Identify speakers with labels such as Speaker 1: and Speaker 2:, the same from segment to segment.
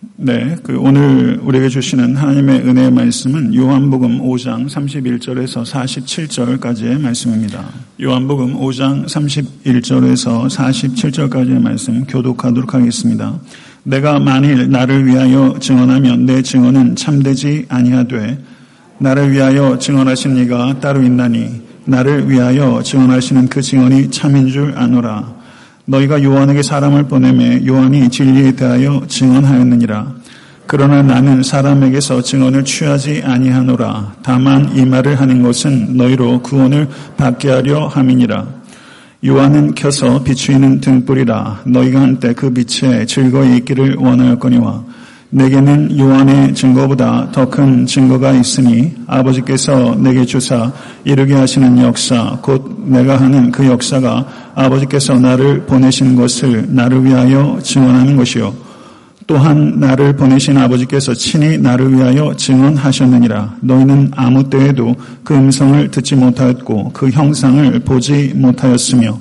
Speaker 1: 네, 그 오늘 우리에게 주시는 하나님의 은혜의 말씀은 요한복음 5장 31절에서 47절까지의 말씀입니다. 요한복음 5장 31절에서 47절까지의 말씀 교독하도록 하겠습니다. 내가 만일 나를 위하여 증언하면 내 증언은 참되지 아니하되 나를 위하여 증언하신 이가 따로 있나니 나를 위하여 증언하시는 그 증언이 참인 줄 아노라. 너희가 요한에게 사람을 보내매 요한이 진리에 대하여 증언하였느니라. 그러나 나는 사람에게서 증언을 취하지 아니하노라. 다만 이 말을 하는 것은 너희로 구원을 받게 하려 함이니라. 요한은 켜서 비추이는 등불이라. 너희가 한때 그 빛에 즐거이 있기를 원하였거니와 내게는 요한의 증거보다 더 큰 증거가 있으니 아버지께서 내게 주사 이르게 하시는 역사 곧 내가 하는 그 역사가 아버지께서 나를 보내신 것을 나를 위하여 증언하는 것이요. 또한 나를 보내신 아버지께서 친히 나를 위하여 증언하셨느니라. 너희는 아무 때에도 그 음성을 듣지 못하였고 그 형상을 보지 못하였으며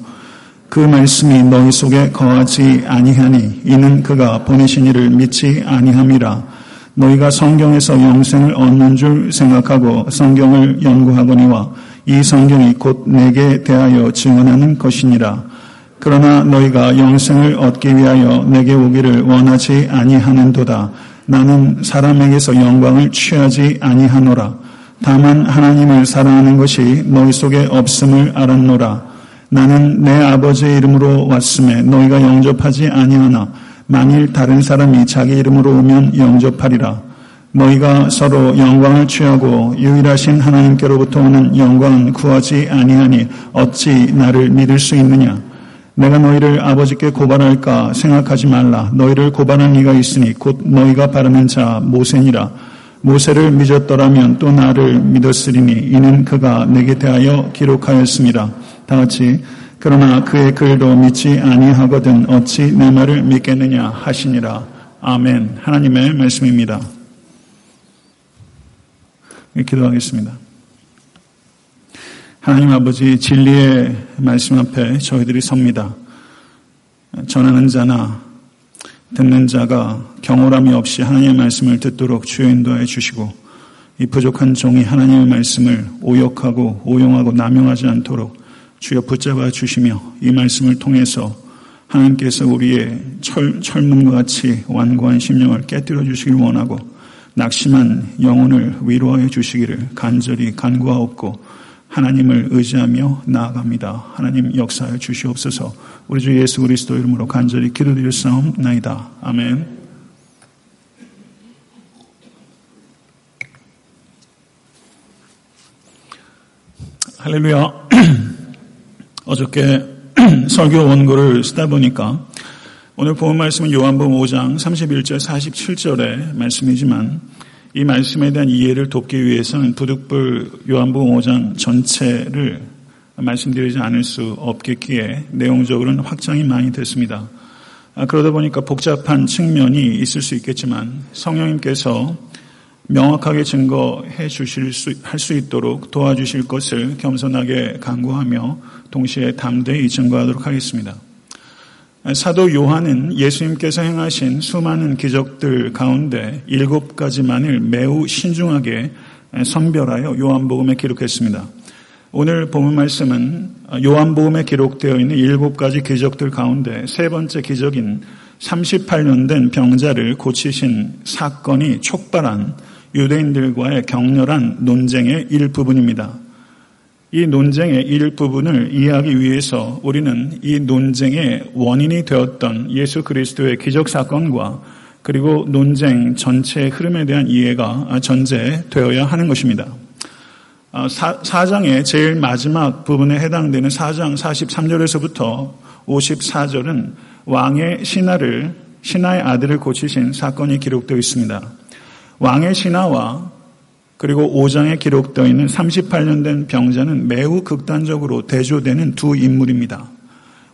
Speaker 1: 그 말씀이 너희 속에 거하지 아니하니 이는 그가 보내신 이를 믿지 아니함이라. 너희가 성경에서 영생을 얻는 줄 생각하고 성경을 연구하거니와 이 성경이 곧 내게 대하여 증언하는 것이니라. 그러나 너희가 영생을 얻기 위하여 내게 오기를 원하지 아니하는도다. 나는 사람에게서 영광을 취하지 아니하노라. 다만 하나님을 사랑하는 것이 너희 속에 없음을 알았노라 나는 내 아버지의 이름으로 왔음에 너희가 영접하지 아니하나 만일 다른 사람이 자기 이름으로 오면 영접하리라. 너희가 서로 영광을 취하고 유일하신 하나님께로부터 오는 영광은 구하지 아니하니 어찌 나를 믿을 수 있느냐? 내가 너희를 아버지께 고발할까 생각하지 말라. 너희를 고발한 이가 있으니 곧 너희가 바르는 자 모세니라. 모세를 믿었더라면 또 나를 믿었으리니 이는 그가 내게 대하여 기록하였습니다. 다 같이 그러나 그의 글도 믿지 아니하거든 어찌 내 말을 믿겠느냐 하시니라. 아멘. 하나님의 말씀입니다. 기도하겠습니다. 하나님 아버지 진리의 말씀 앞에 저희들이 섭니다. 전하는 자나 듣는 자가 경홀함이 없이 하나님의 말씀을 듣도록 주여 인도해 주시고 이 부족한 종이 하나님의 말씀을 오역하고 오용하고 남용하지 않도록 주여 붙잡아 주시며 이 말씀을 통해서 하나님께서 우리의 철, 철문과 같이 완고한 심령을 깨뜨려 주시길 원하고 낙심한 영혼을 위로하여 주시기를 간절히 간구하옵고 하나님을 의지하며 나아갑니다. 하나님 역사해 주시옵소서 우리 주 예수 그리스도 이름으로 간절히 기도드렸사옵나이다. 아멘. 할렐루야. 어저께 설교 원고를 쓰다 보니까 오늘 본 말씀은 요한복음 5장 31절 47절의 말씀이지만 이 말씀에 대한 이해를 돕기 위해서는 부득불 요한복음 5장 전체를 말씀드리지 않을 수 없겠기에 내용적으로는 확장이 많이 됐습니다. 아, 그러다 보니까 복잡한 측면이 있을 수 있겠지만 성령님께서 명확하게 증거해 주실 수, 할 수 있도록 도와주실 것을 겸손하게 간구하며 동시에 담대히 증거하도록 하겠습니다. 사도 요한은 예수님께서 행하신 수많은 기적들 가운데 일곱 가지만을 매우 신중하게 선별하여 요한복음에 기록했습니다. 오늘 본문 말씀은 요한복음에 기록되어 있는 일곱 가지 기적들 가운데 세 번째 기적인 38년 된 병자를 고치신 사건이 촉발한 유대인들과의 격렬한 논쟁의 일부분입니다. 이 논쟁의 일부분을 이해하기 위해서 우리는 이 논쟁의 원인이 되었던 예수 그리스도의 기적 사건과 그리고 논쟁 전체의 흐름에 대한 이해가 전제되어야 하는 것입니다. 아, 사장의 제일 마지막 부분에 해당되는 4장 43절에서부터 54절은 왕의 신하를 신하의 아들을 고치신 사건이 기록되어 있습니다. 왕의 신하와 그리고 5장에 기록되어 있는 38년 된 병자는 매우 극단적으로 대조되는 두 인물입니다.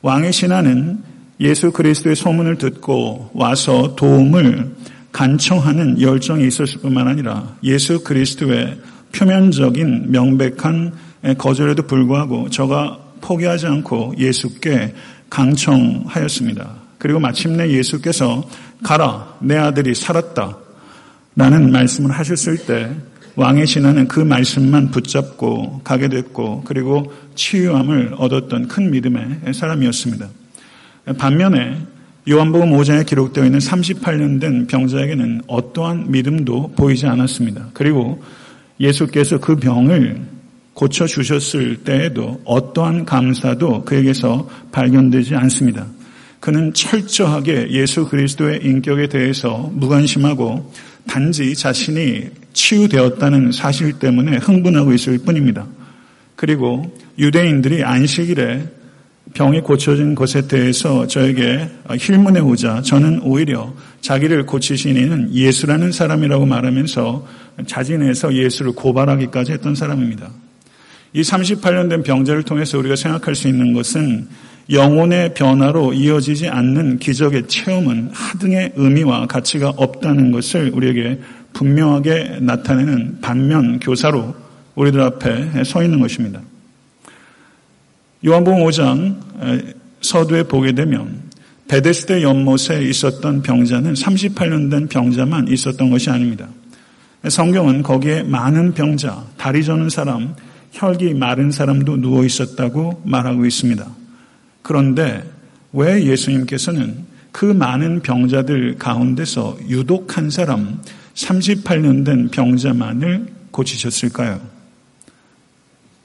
Speaker 1: 왕의 신하는 예수 그리스도의 소문을 듣고 와서 도움을 간청하는 열정이 있었을 뿐만 아니라 예수 그리스도의 표면적인 명백한 거절에도 불구하고 저가 포기하지 않고 예수께 강청하였습니다. 그리고 마침내 예수께서 가라, 내 아들이 살았다. 라는 말씀을 하셨을 때 왕의 신하는 그 말씀만 붙잡고 가게 됐고 그리고 치유함을 얻었던 큰 믿음의 사람이었습니다. 반면에 요한복음 5장에 기록되어 있는 38년 된 병자에게는 어떠한 믿음도 보이지 않았습니다. 그리고 예수께서 그 병을 고쳐 주셨을 때에도 어떠한 감사도 그에게서 발견되지 않습니다. 그는 철저하게 예수 그리스도의 인격에 대해서 무관심하고 단지 자신이 치유되었다는 사실 때문에 흥분하고 있을 뿐입니다. 그리고 유대인들이 안식일에 병이 고쳐진 것에 대해서 저에게 힐문해 오자 저는 오히려 자기를 고치신 이는 예수라는 사람이라고 말하면서 자진해서 예수를 고발하기까지 했던 사람입니다. 이 38년 된 병자를 통해서 우리가 생각할 수 있는 것은 영혼의 변화로 이어지지 않는 기적의 체험은 하등의 의미와 가치가 없다는 것을 우리에게 분명하게 나타내는 반면 교사로 우리들 앞에 서 있는 것입니다. 요한복음 5장 서두에 보게 되면 베데스대 연못에 있었던 병자는 38년 된 병자만 있었던 것이 아닙니다. 성경은 거기에 많은 병자, 다리 저는 사람, 혈기 마른 사람도 누워 있었다고 말하고 있습니다. 그런데 왜 예수님께서는 그 많은 병자들 가운데서 유독 한 사람 38년 된 병자만을 고치셨을까요?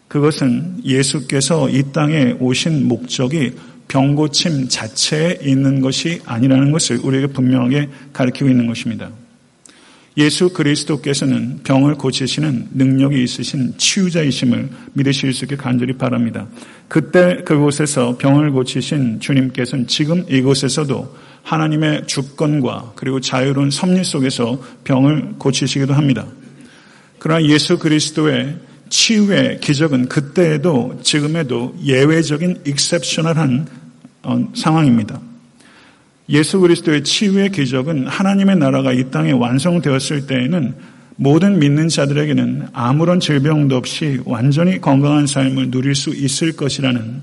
Speaker 1: 그것은 예수께서 이 땅에 오신 목적이 병고침 자체에 있는 것이 아니라는 것을 우리에게 분명하게 가르치고 있는 것입니다. 예수 그리스도께서는 병을 고치시는 능력이 있으신 치유자이심을 믿으실 수 있게 간절히 바랍니다. 그때 그곳에서 병을 고치신 주님께서는 지금 이곳에서도 하나님의 주권과 그리고 자유로운 섭리 속에서 병을 고치시기도 합니다. 그러나 예수 그리스도의 치유의 기적은 그때에도 지금에도 예외적인 익셉셔널한 어, 상황입니다. 예수 그리스도의 치유의 기적은 하나님의 나라가 이 땅에 완성되었을 때에는 모든 믿는 자들에게는 아무런 질병도 없이 완전히 건강한 삶을 누릴 수 있을 것이라는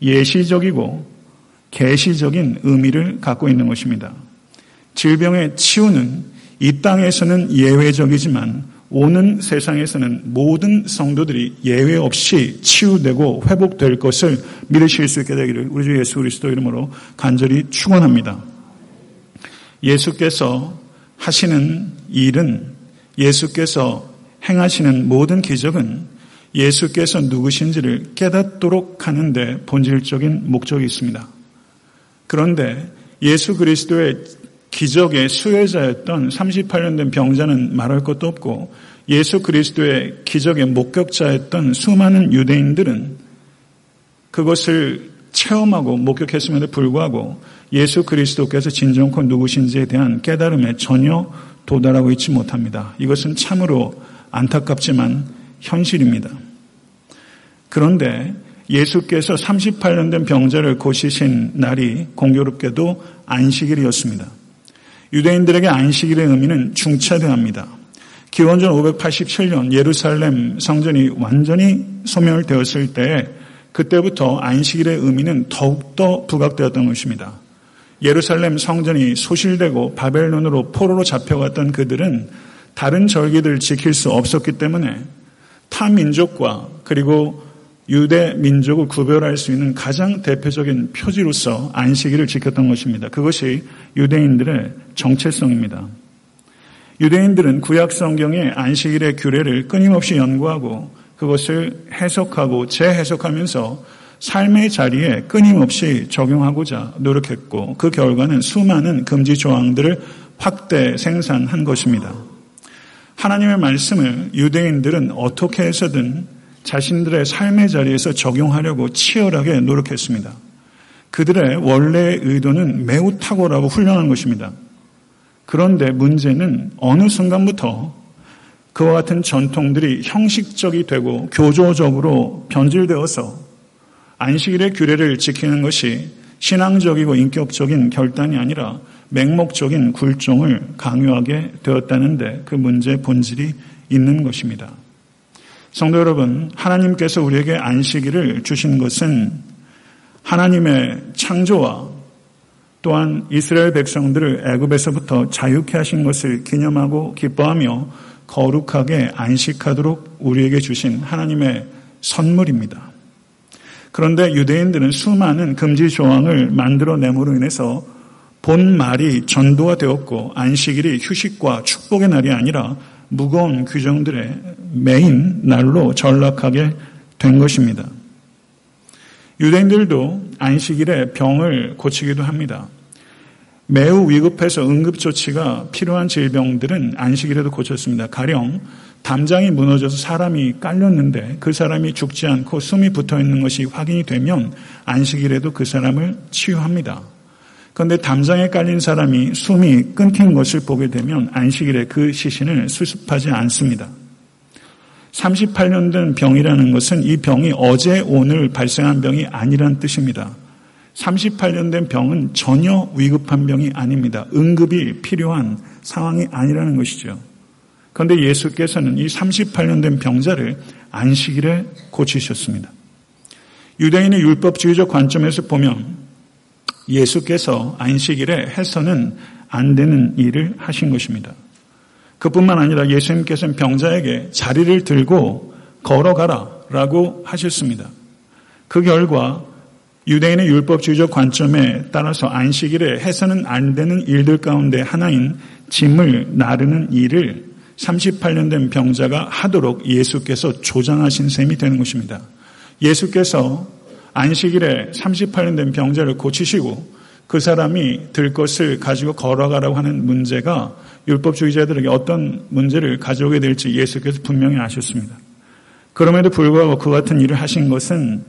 Speaker 1: 예시적이고 계시적인 의미를 갖고 있는 것입니다. 질병의 치유는 이 땅에서는 예외적이지만 오는 세상에서는 모든 성도들이 예외 없이 치유되고 회복될 것을 믿으실 수 있게 되기를 우리 주 예수 그리스도 이름으로 간절히 축원합니다. 예수께서 하시는 일은 예수께서 행하시는 모든 기적은 예수께서 누구신지를 깨닫도록 하는데 본질적인 목적이 있습니다. 그런데 예수 그리스도의 기적의 수혜자였던 38년 된 병자는 말할 것도 없고 예수 그리스도의 기적의 목격자였던 수많은 유대인들은 그것을 체험하고 목격했음에도 불구하고 예수 그리스도께서 진정코 누구신지에 대한 깨달음에 전혀 도달하고 있지 못합니다. 이것은 참으로 안타깝지만 현실입니다. 그런데 예수께서 38년 된 병자를 고시신 날이 공교롭게도 안식일이었습니다. 유대인들에게 안식일의 의미는 중차대합니다. 기원전 587년 예루살렘 성전이 완전히 소멸되었을 때 그때부터 안식일의 의미는 더욱더 부각되었던 것입니다. 예루살렘 성전이 소실되고 바벨론으로 포로로 잡혀갔던 그들은 다른 절기들을 지킬 수 없었기 때문에 타 민족과 그리고 유대 민족을 구별할 수 있는 가장 대표적인 표지로서 안식일을 지켰던 것입니다. 그것이 유대인들의 정체성입니다. 유대인들은 구약 성경의 안식일의 규례를 끊임없이 연구하고 그것을 해석하고 재해석하면서 삶의 자리에 끊임없이 적용하고자 노력했고 그 결과는 수많은 금지 조항들을 확대 생산한 것입니다. 하나님의 말씀을 유대인들은 어떻게 해서든 자신들의 삶의 자리에서 적용하려고 치열하게 노력했습니다. 그들의 원래의 의도는 매우 탁월하고 훌륭한 것입니다. 그런데 문제는 어느 순간부터 그와 같은 전통들이 형식적이 되고 교조적으로 변질되어서 안식일의 규례를 지키는 것이 신앙적이고 인격적인 결단이 아니라 맹목적인 굴종을 강요하게 되었다는데 그 문제의 본질이 있는 것입니다. 성도 여러분, 하나님께서 우리에게 안식일을 주신 것은 하나님의 창조와 또한 이스라엘 백성들을 애굽에서부터 자유케 하신 것을 기념하고 기뻐하며 거룩하게 안식하도록 우리에게 주신 하나님의 선물입니다. 그런데 유대인들은 수많은 금지 조항을 만들어냄으로 인해서 본 말이 전도가 되었고 안식일이 휴식과 축복의 날이 아니라 무거운 규정들의 메인 날로 전락하게 된 것입니다. 유대인들도 안식일에 병을 고치기도 합니다. 매우 위급해서 응급조치가 필요한 질병들은 안식일에도 고쳤습니다. 가령 담장이 무너져서 사람이 깔렸는데 그 사람이 죽지 않고 숨이 붙어 있는 것이 확인이 되면 안식일에도 그 사람을 치유합니다. 그런데 담장에 깔린 사람이 숨이 끊긴 것을 보게 되면 안식일에 그 시신을 수습하지 않습니다. 38년 된 병이라는 것은 이 병이 어제 오늘 발생한 병이 아니란 뜻입니다. 38년 된 병은 전혀 위급한 병이 아닙니다. 응급이 필요한 상황이 아니라는 것이죠. 그런데 예수께서는 이 38년 된 병자를 안식일에 고치셨습니다. 유대인의 율법주의적 관점에서 보면 예수께서 안식일에 해서는 안 되는 일을 하신 것입니다. 그뿐만 아니라 예수님께서는 병자에게 자리를 들고 걸어가라 라고 하셨습니다. 그 결과 유대인의 율법주의적 관점에 따라서 안식일에 해서는 안 되는 일들 가운데 하나인 짐을 나르는 일을 38년 된 병자가 하도록 예수께서 조장하신 셈이 되는 것입니다. 예수께서 안식일에 38년 된 병자를 고치시고 그 사람이 들 것을 가지고 걸어가라고 하는 문제가 율법주의자들에게 어떤 문제를 가져오게 될지 예수께서 분명히 아셨습니다. 그럼에도 불구하고 그 같은 일을 하신 것은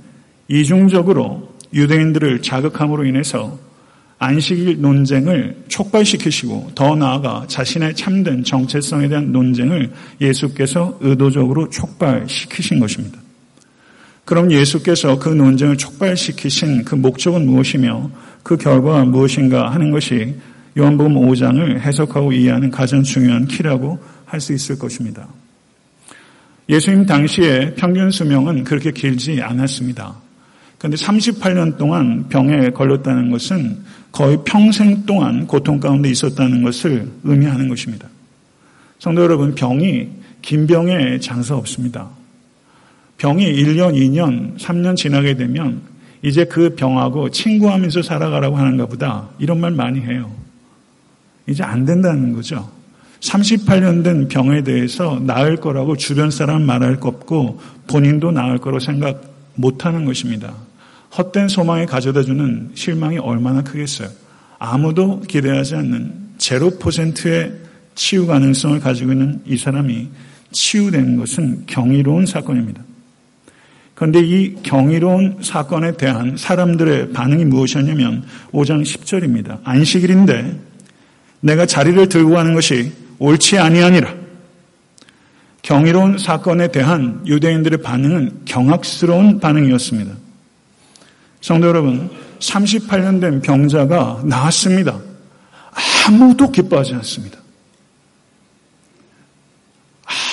Speaker 1: 이중적으로 유대인들을 자극함으로 인해서 안식일 논쟁을 촉발시키시고 더 나아가 자신의 참된 정체성에 대한 논쟁을 예수께서 의도적으로 촉발시키신 것입니다. 그럼 예수께서 그 논쟁을 촉발시키신 그 목적은 무엇이며 그 결과가 무엇인가 하는 것이 요한복음 5장을 해석하고 이해하는 가장 중요한 키라고 할 수 있을 것입니다. 예수님 당시에 평균 수명은 그렇게 길지 않았습니다. 그런데 38년 동안 병에 걸렸다는 것은 거의 평생 동안 고통 가운데 있었다는 것을 의미하는 것입니다. 성도 여러분, 병이 긴 병에 장사 없습니다. 병이 1년, 2년, 3년 지나게 되면 이제 그 병하고 친구하면서 살아가라고 하는가 보다 이런 말 많이 해요. 이제 안 된다는 거죠. 38년 된 병에 대해서 나을 거라고 주변 사람 말할 것 없고 본인도 나을 거라고 생각 못 하는 것입니다. 헛된 소망에 가져다 주는 실망이 얼마나 크겠어요. 아무도 기대하지 않는 제로 퍼센트의 치유 가능성을 가지고 있는 이 사람이 치유된 것은 경이로운 사건입니다. 그런데 이 경이로운 사건에 대한 사람들의 반응이 무엇이었냐면 5장 10절입니다. 안식일인데 내가 자리를 들고 가는 것이 옳지 아니하니라. 경이로운 사건에 대한 유대인들의 반응은 경악스러운 반응이었습니다. 성도 여러분, 38년 된 병자가 나았습니다. 아무도 기뻐하지 않습니다.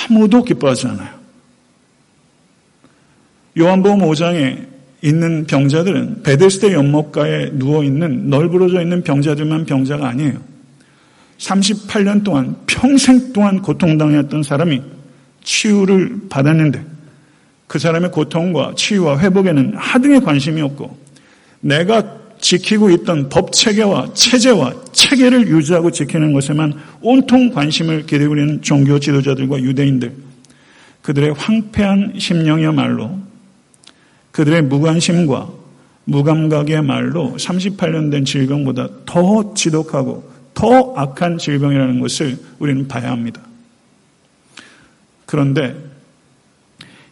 Speaker 1: 아무도 기뻐하지 않아요. 요한복음 5장에 있는 병자들은 베데스대 연못가에 누워 있는 널브러져 있는 병자들만 병자가 아니에요. 38년 동안 평생 동안 고통당했던 사람이 치유를 받았는데 그 사람의 고통과 치유와 회복에는 하등의 관심이 없고 내가 지키고 있던 법 체계와 체제와 체계를 유지하고 지키는 것에만 온통 관심을 있는 종교 지도자들과 유대인들 그들의 황폐한 심령이야말로 그들의 무관심과 무감각의 말로 38년 된 질병보다 더 지독하고 더 악한 질병이라는 것을 우리는 봐야 합니다. 그런데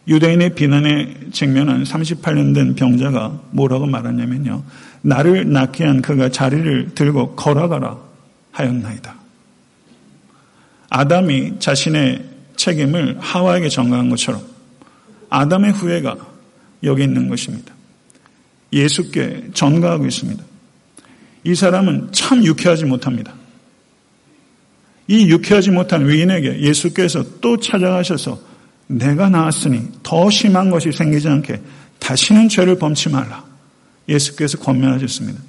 Speaker 1: 유대인의 비난에 직면한 38년 된 병자가 뭐라고 말하냐면요. 나를 낳게 한 그가 자리를 들고 걸어가라 하였나이다. 아담이 자신의 책임을 하와에게 전가한 것처럼 아담의 후예가 여기 있는 것입니다. 예수께 전가하고 있습니다. 이 사람은 참 유쾌하지 못합니다. 이 유쾌하지 못한 위인에게 예수께서 또 찾아가셔서 내가 나았으니 더 심한 것이 생기지 않게 다시는 죄를 범치 말라. 예수께서 권면하셨습니다.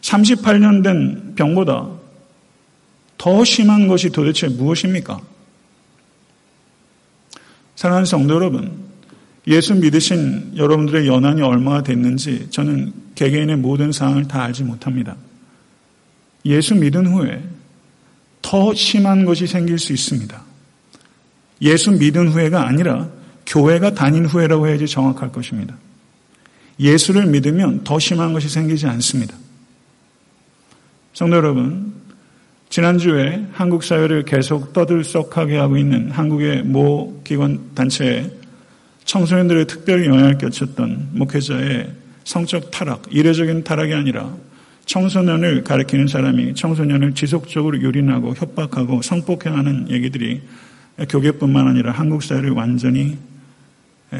Speaker 1: 38년 된 병보다 더 심한 것이 도대체 무엇입니까? 사랑하는 성도 여러분, 예수 믿으신 여러분들의 연한이 얼마나 됐는지 저는 개개인의 모든 상황을 다 알지 못합니다. 예수 믿은 후에 더 심한 것이 생길 수 있습니다. 예수 믿은 후에가 아니라 교회가 다닌 후에라고 해야지 정확할 것입니다. 예수를 믿으면 더 심한 것이 생기지 않습니다. 성도 여러분, 지난주에 한국 사회를 계속 떠들썩하게 하고 있는 한국의 모 기관 단체에 청소년들의 특별히 영향을 끼쳤던 목회자의 성적 타락, 이례적인 타락이 아니라 청소년을 가리키는 사람이 청소년을 지속적으로 유린하고 협박하고 성폭행하는 얘기들이 교계뿐만 아니라 한국 사회를 완전히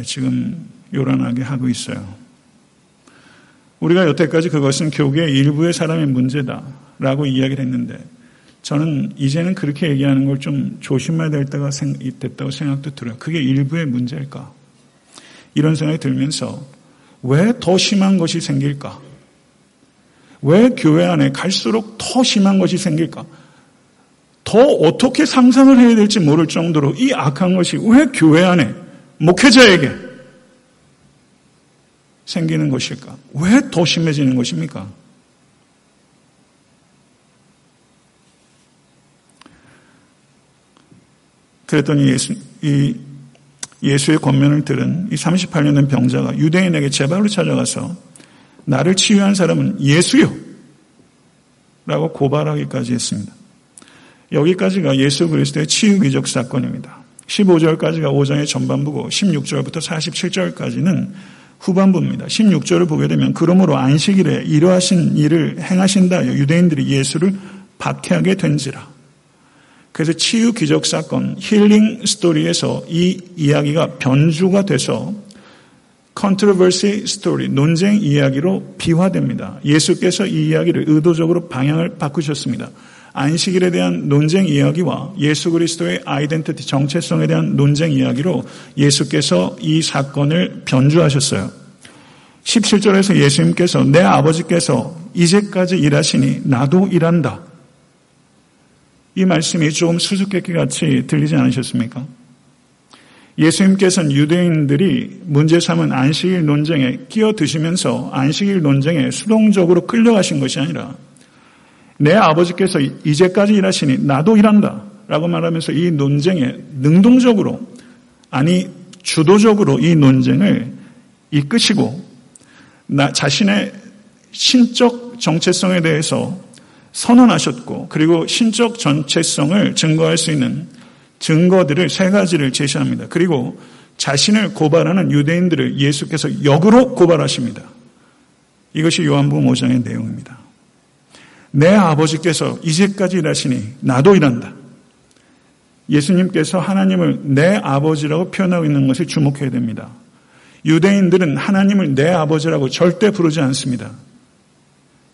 Speaker 1: 지금 요란하게 하고 있어요. 우리가 여태까지 그것은 교계의 일부의 사람의 문제다라고 이야기를 했는데 저는 이제는 그렇게 얘기하는 걸 좀 조심해야 될 때가 됐다고 생각도 들어요. 그게 일부의 문제일까? 이런 생각이 들면서 왜 더 심한 것이 생길까? 왜 교회 안에 갈수록 더 심한 것이 생길까? 더 어떻게 상상을 해야 될지 모를 정도로 이 악한 것이 왜 교회 안에 목회자에게 생기는 것일까? 왜 더 심해지는 것입니까? 그랬더니 예수, 이 예수의 권면을 들은 이 38년 된 병자가 유대인에게 제발로 찾아가서 나를 치유한 사람은 예수요! 라고 고발하기까지 했습니다. 여기까지가 예수 그리스도의 치유 기적 사건입니다. 15절까지가 5장의 전반부고 16절부터 47절까지는 후반부입니다. 16절을 보게 되면 그러므로 안식일에 이러하신 일을 행하신다 유대인들이 예수를 박해하게 된지라. 그래서 치유 기적 사건, healing story에서 이 이야기가 변주가 돼서 controversy story, 논쟁 이야기로 비화됩니다. 예수께서 이 이야기를 의도적으로 방향을 바꾸셨습니다. 안식일에 대한 논쟁 이야기와 예수 그리스도의 identity 정체성에 대한 논쟁 이야기로 예수께서 이 사건을 변주하셨어요. 17절에서 예수님께서 내 아버지께서 이제까지 일하시니 나도 일한다. 이 말씀이 좀 수수께끼 같이 들리지 않으셨습니까? 예수님께서는 유대인들이 문제 삼은 안식일 논쟁에 끼어드시면서 안식일 논쟁에 수동적으로 끌려가신 것이 아니라 내 아버지께서 이제까지 일하시니 나도 일한다 라고 말하면서 이 논쟁에 능동적으로 아니 주도적으로 이 논쟁을 이끄시고 나 자신의 신적 정체성에 대해서 선언하셨고 그리고 신적 전체성을 증거할 수 있는 증거들을 세 가지를 제시합니다. 그리고 자신을 고발하는 유대인들을 예수께서 역으로 고발하십니다. 이것이 요한복음 5장의 내용입니다. 내 아버지께서 이제까지 일하시니 나도 일한다. 예수님께서 하나님을 내 아버지라고 표현하고 있는 것을 주목해야 됩니다. 유대인들은 하나님을 내 아버지라고 절대 부르지 않습니다.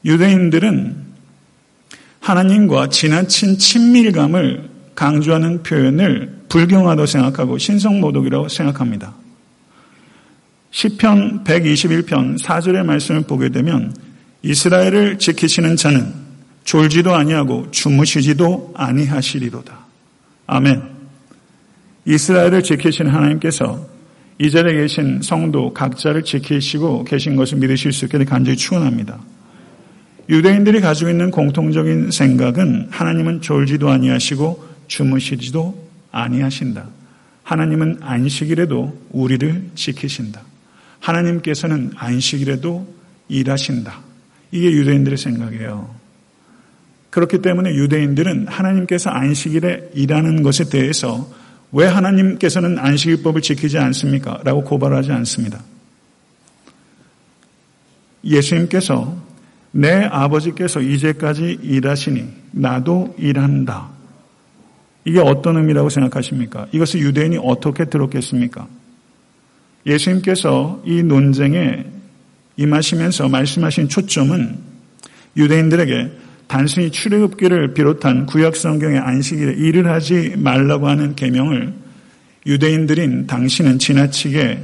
Speaker 1: 유대인들은 하나님과 지나친 친밀감을 강조하는 표현을 불경하다고 생각하고 신성모독이라고 생각합니다. 시편 121편 4절의 말씀을 보게 되면 이스라엘을 지키시는 자는 졸지도 아니하고 주무시지도 아니하시리로다. 아멘. 이스라엘을 지키신 하나님께서 이 자리에 계신 성도 각자를 지키시고 계신 것을 믿으실 수 있게 간절히 축원합니다. 유대인들이 가지고 있는 공통적인 생각은 하나님은 졸지도 아니하시고 주무시지도 아니하신다. 하나님은 안식일에도 우리를 지키신다. 하나님께서는 안식일에도 일하신다. 이게 유대인들의 생각이에요. 그렇기 때문에 유대인들은 하나님께서 안식일에 일하는 것에 대해서 왜 하나님께서는 안식일법을 지키지 않습니까? 라고 고발하지 않습니다. 예수님께서 내 아버지께서 이제까지 일하시니 나도 일한다. 이게 어떤 의미라고 생각하십니까? 이것을 유대인이 어떻게 들었겠습니까? 예수님께서 이 논쟁에 임하시면서 말씀하신 초점은 유대인들에게 단순히 출애굽기를 비롯한 구약 성경의 안식일에 일을 하지 말라고 하는 계명을 유대인들인 당신은 지나치게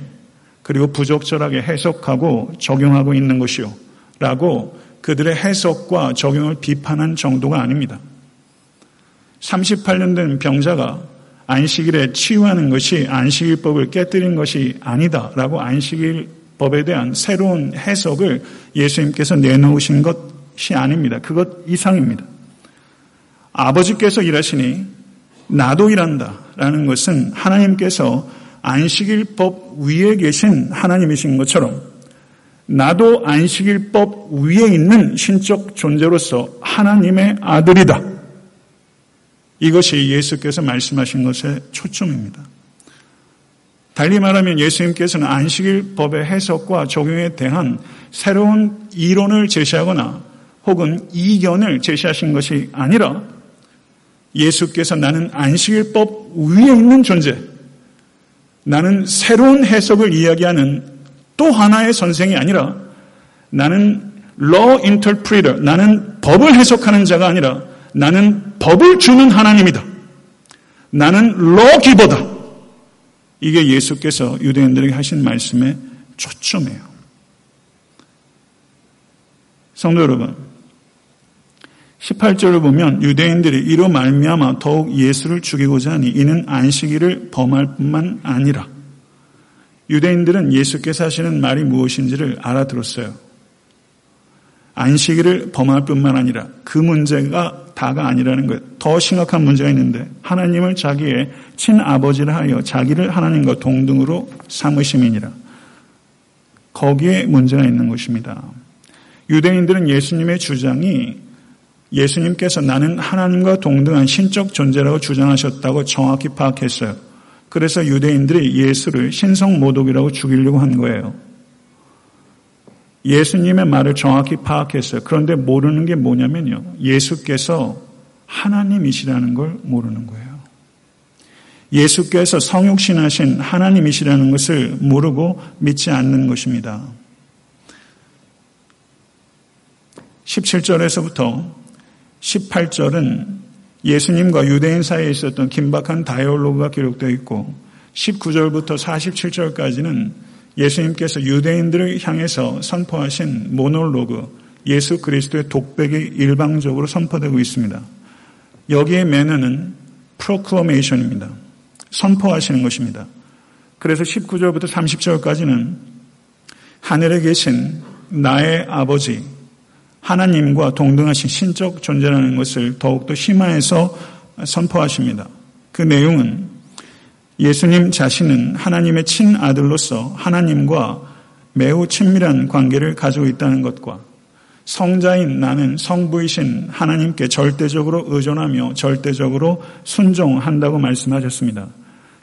Speaker 1: 그리고 부적절하게 해석하고 적용하고 있는 것이요. 라고 그들의 해석과 적용을 비판한 정도가 아닙니다. 38년 된 병자가 안식일에 치유하는 것이 안식일법을 깨뜨린 것이 아니다라고 안식일법에 대한 새로운 해석을 예수님께서 내놓으신 것이 아닙니다. 그것 이상입니다. 아버지께서 일하시니 나도 일한다라는 것은 하나님께서 안식일법 위에 계신 하나님이신 것처럼 나도 안식일법 위에 있는 신적 존재로서 하나님의 아들이다. 이것이 예수께서 말씀하신 것의 초점입니다. 달리 말하면 예수님께서는 안식일법의 해석과 적용에 대한 새로운 이론을 제시하거나 혹은 이견을 제시하신 것이 아니라 예수께서 나는 안식일법 위에 있는 존재, 나는 새로운 해석을 이야기하는 또 하나의 선생이 아니라 나는 law interpreter, 나는 법을 해석하는 자가 아니라 나는 법을 주는 하나님이다. 나는 law giver다. 이게 예수께서 유대인들에게 하신 말씀의 초점이에요. 성도 여러분, 18절을 보면 유대인들이 이로 말미암아 더욱 예수를 죽이고자 하니 이는 안식일을 범할 뿐만 아니라 유대인들은 예수께서 하시는 말이 무엇인지를 알아들었어요. 안식일을 범할 뿐만 아니라 그 문제가 다가 아니라는 것. 더 심각한 문제가 있는데 하나님을 자기의 친아버지를 하여 자기를 하나님과 동등으로 삼으심이니라. 거기에 문제가 있는 것입니다. 유대인들은 예수님의 주장이 예수님께서 나는 하나님과 동등한 신적 존재라고 주장하셨다고 정확히 파악했어요. 그래서 유대인들이 예수를 신성 모독이라고 죽이려고 한 거예요. 예수님의 말을 정확히 파악했어요. 그런데 모르는 게 뭐냐면요. 예수께서 하나님이시라는 걸 모르는 거예요. 예수께서 성육신하신 하나님이시라는 것을 모르고 믿지 않는 것입니다. 17절에서부터 18절은 예수님과 유대인 사이에 있었던 긴박한 다이얼로그가 기록되어 있고 19절부터 47절까지는 예수님께서 유대인들을 향해서 선포하신 모놀로그 예수 그리스도의 독백이 일방적으로 선포되고 있습니다. 여기에 매너는 프로클로메이션입니다. 선포하시는 것입니다. 그래서 19절부터 30절까지는 하늘에 계신 나의 아버지 하나님과 동등하신 신적 존재라는 것을 더욱더 심화해서 선포하십니다. 그 내용은 예수님 자신은 하나님의 친아들로서 하나님과 매우 친밀한 관계를 가지고 있다는 것과 성자인 나는 성부이신 하나님께 절대적으로 의존하며 절대적으로 순종한다고 말씀하셨습니다.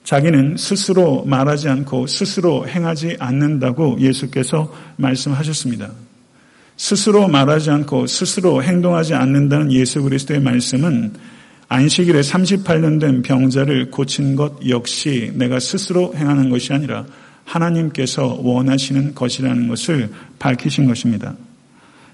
Speaker 1: 자기는 스스로 말하지 않고 스스로 행하지 않는다고 예수께서 말씀하셨습니다. 스스로 말하지 않고 스스로 행동하지 않는다는 예수 그리스도의 말씀은 안식일에 38년 된 병자를 고친 것 역시 내가 스스로 행하는 것이 아니라 하나님께서 원하시는 것이라는 것을 밝히신 것입니다.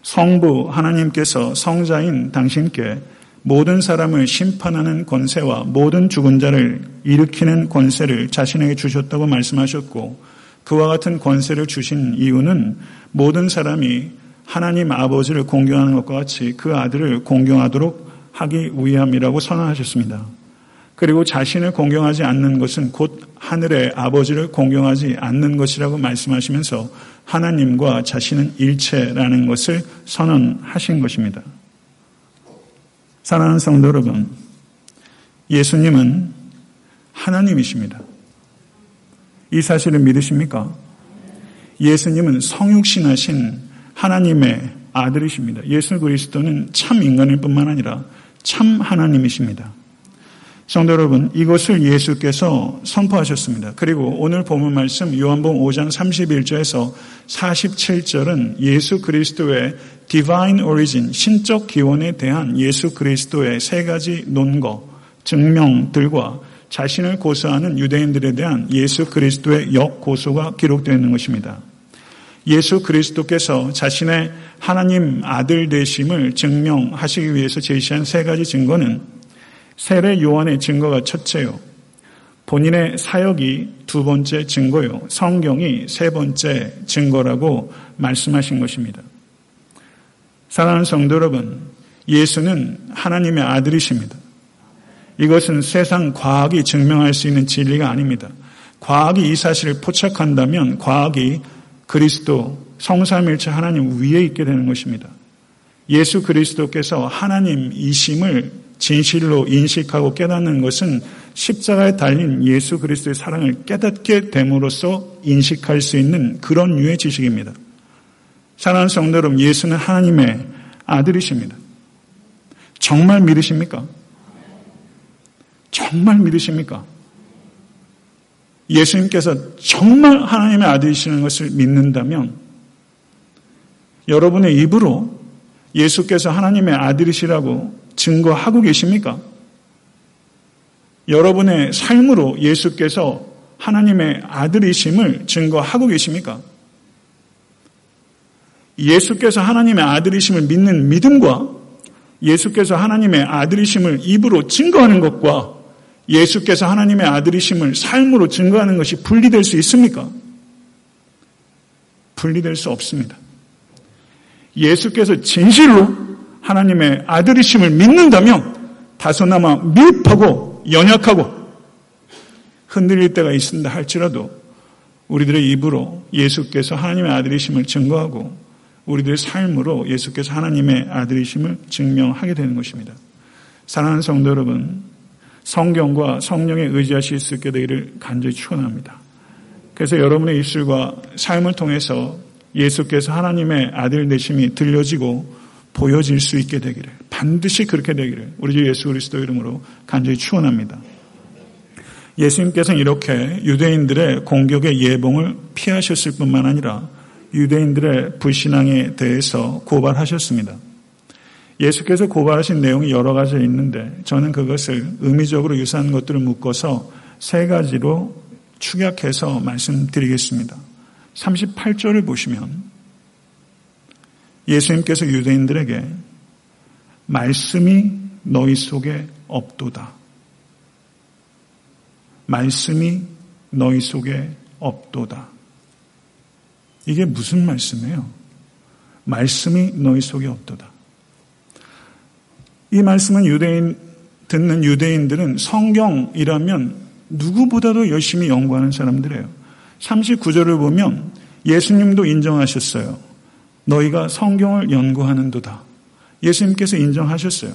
Speaker 1: 성부 하나님께서 성자인 당신께 모든 사람을 심판하는 권세와 모든 죽은 자를 일으키는 권세를 자신에게 주셨다고 말씀하셨고 그와 같은 권세를 주신 이유는 모든 사람이 하나님 아버지를 공경하는 것과 같이 그 아들을 공경하도록 하기 위함이라고 선언하셨습니다. 그리고 자신을 공경하지 않는 것은 곧 하늘의 아버지를 공경하지 않는 것이라고 말씀하시면서 하나님과 자신은 일체라는 것을 선언하신 것입니다. 사랑하는 성도 여러분, 예수님은 하나님이십니다. 이 사실을 믿으십니까? 예수님은 성육신하신 하나님의 아들이십니다. 예수 그리스도는 참 인간일 뿐만 아니라 참 하나님이십니다. 성도 여러분, 이것을 예수께서 선포하셨습니다. 그리고 오늘 본문 말씀 요한복음 5장 31절에서 47절은 예수 그리스도의 divine origin, 신적 기원에 대한 예수 그리스도의 세 가지 논거, 증명들과 자신을 고소하는 유대인들에 대한 예수 그리스도의 역고소가 기록되어 있는 것입니다. 예수 그리스도께서 자신의 하나님 아들 되심을 증명하시기 위해서 제시한 세 가지 증거는 세례 요한의 증거가 첫째요. 본인의 사역이 두 번째 증거요. 성경이 세 번째 증거라고 말씀하신 것입니다. 사랑하는 성도 여러분, 예수는 하나님의 아들이십니다. 이것은 세상 과학이 증명할 수 있는 진리가 아닙니다. 과학이 이 사실을 포착한다면 과학이 그리스도 성삼일체 하나님 위에 있게 되는 것입니다. 예수 그리스도께서 하나님이심을 진실로 인식하고 깨닫는 것은 십자가에 달린 예수 그리스도의 사랑을 깨닫게 됨으로써 인식할 수 있는 그런 유의 지식입니다. 사랑하는 성도 여러분, 예수는 하나님의 아들이십니다. 정말 믿으십니까? 정말 믿으십니까? 예수님께서 정말 하나님의 아들이시는 것을 믿는다면 여러분의 입으로 예수께서 하나님의 아들이시라고 증거하고 계십니까? 여러분의 삶으로 예수께서 하나님의 아들이심을 증거하고 계십니까? 예수께서 하나님의 아들이심을 믿는 믿음과 예수께서 하나님의 아들이심을 입으로 증거하는 것과 예수께서 하나님의 아들이심을 삶으로 증거하는 것이 분리될 수 있습니까? 분리될 수 없습니다. 예수께서 진실로 하나님의 아들이심을 믿는다면 다소나마 미흡하고 연약하고 흔들릴 때가 있습니다 할지라도 우리들의 입으로 예수께서 하나님의 아들이심을 증거하고 우리들의 삶으로 예수께서 하나님의 아들이심을 증명하게 되는 것입니다. 사랑하는 성도 여러분, 성경과 성령에 의지하실 수 있게 되기를 간절히 축원합니다. 그래서 여러분의 입술과 삶을 통해서 예수께서 하나님의 아들 되심이 들려지고 보여질 수 있게 되기를 반드시 그렇게 되기를 우리 주 예수 그리스도 이름으로 간절히 축원합니다. 예수님께서는 이렇게 유대인들의 공격의 예봉을 피하셨을 뿐만 아니라 유대인들의 불신앙에 대해서 고발하셨습니다. 예수께서 고발하신 내용이 여러 가지 있는데 저는 그것을 의미적으로 유사한 것들을 묶어서 세 가지로 축약해서 말씀드리겠습니다. 38절을 보시면 예수님께서 유대인들에게 말씀이 너희 속에 없도다. 말씀이 너희 속에 없도다. 이게 무슨 말씀이에요? 말씀이 너희 속에 없도다. 이 말씀은 유대인, 듣는 유대인들은 성경이라면 누구보다도 열심히 연구하는 사람들이에요. 39절을 보면 예수님도 인정하셨어요. 너희가 성경을 연구하는도다. 예수님께서 인정하셨어요.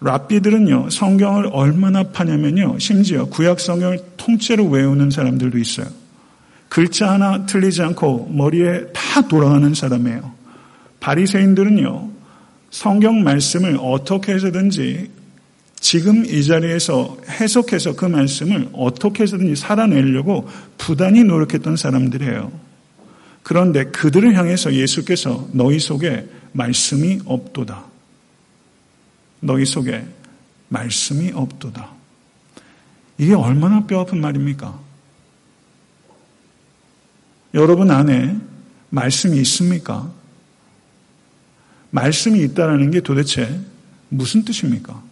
Speaker 1: 랍비들은요, 성경을 얼마나 파냐면요, 심지어 구약 성경을 통째로 외우는 사람들도 있어요. 글자 하나 틀리지 않고 머리에 다 돌아가는 사람이에요. 바리새인들은요, 성경 말씀을 어떻게 해서든지 지금 이 자리에서 해석해서 그 말씀을 어떻게 해서든지 살아내려고 부단히 노력했던 사람들이에요. 그런데 그들을 향해서 예수께서 너희 속에 말씀이 없도다. 너희 속에 말씀이 없도다. 이게 얼마나 뼈 아픈 말입니까? 여러분 안에 말씀이 있습니까? 말씀이 있다라는 게 도대체 무슨 뜻입니까?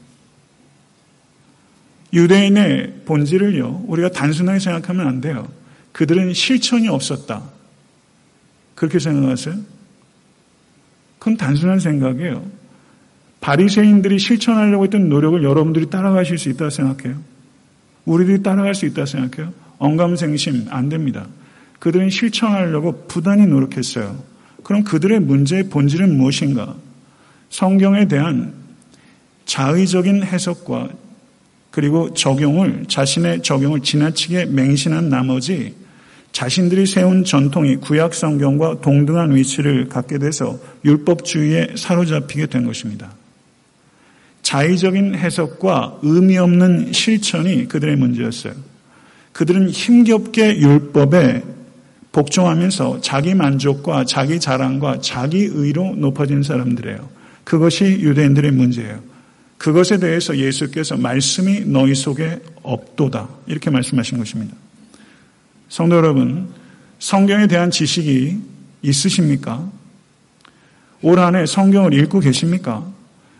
Speaker 1: 유대인의 본질을요, 우리가 단순하게 생각하면 안 돼요. 그들은 실천이 없었다. 그렇게 생각하세요? 그건 단순한 생각이에요. 바리새인들이 실천하려고 했던 노력을 여러분들이 따라가실 수 있다고 생각해요. 우리들이 따라갈 수 있다고 생각해요. 언감생심 안 됩니다. 그들은 실천하려고 부단히 노력했어요. 그럼 그들의 문제의 본질은 무엇인가? 성경에 대한 자의적인 해석과 그리고 적용을 자신의 적용을 지나치게 맹신한 나머지 자신들이 세운 전통이 구약 성경과 동등한 위치를 갖게 돼서 율법주의에 사로잡히게 된 것입니다. 자의적인 해석과 의미 없는 실천이 그들의 문제였어요. 그들은 힘겹게 율법에 복종하면서 자기 만족과 자기 자랑과 자기 의로 높아진 사람들이에요. 그것이 유대인들의 문제예요. 그것에 대해서 예수께서 말씀이 너희 속에 없도다. 이렇게 말씀하신 것입니다. 성도 여러분, 성경에 대한 지식이 있으십니까? 올 한 해 성경을 읽고 계십니까?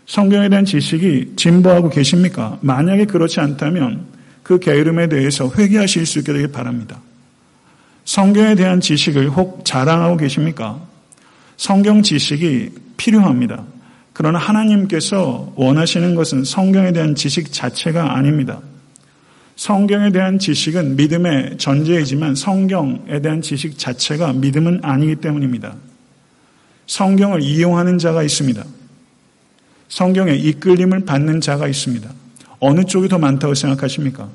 Speaker 1: 성경에 대한 지식이 진보하고 계십니까? 만약에 그렇지 않다면 그 게으름에 대해서 회개하실 수 있게 되길 바랍니다. 성경에 대한 지식을 혹 자랑하고 계십니까? 성경 지식이 필요합니다. 그러나 하나님께서 원하시는 것은 성경에 대한 지식 자체가 아닙니다. 성경에 대한 지식은 믿음의 전제이지만 성경에 대한 지식 자체가 믿음은 아니기 때문입니다. 성경을 이용하는 자가 있습니다. 성경에 이끌림을 받는 자가 있습니다. 어느 쪽이 더 많다고 생각하십니까?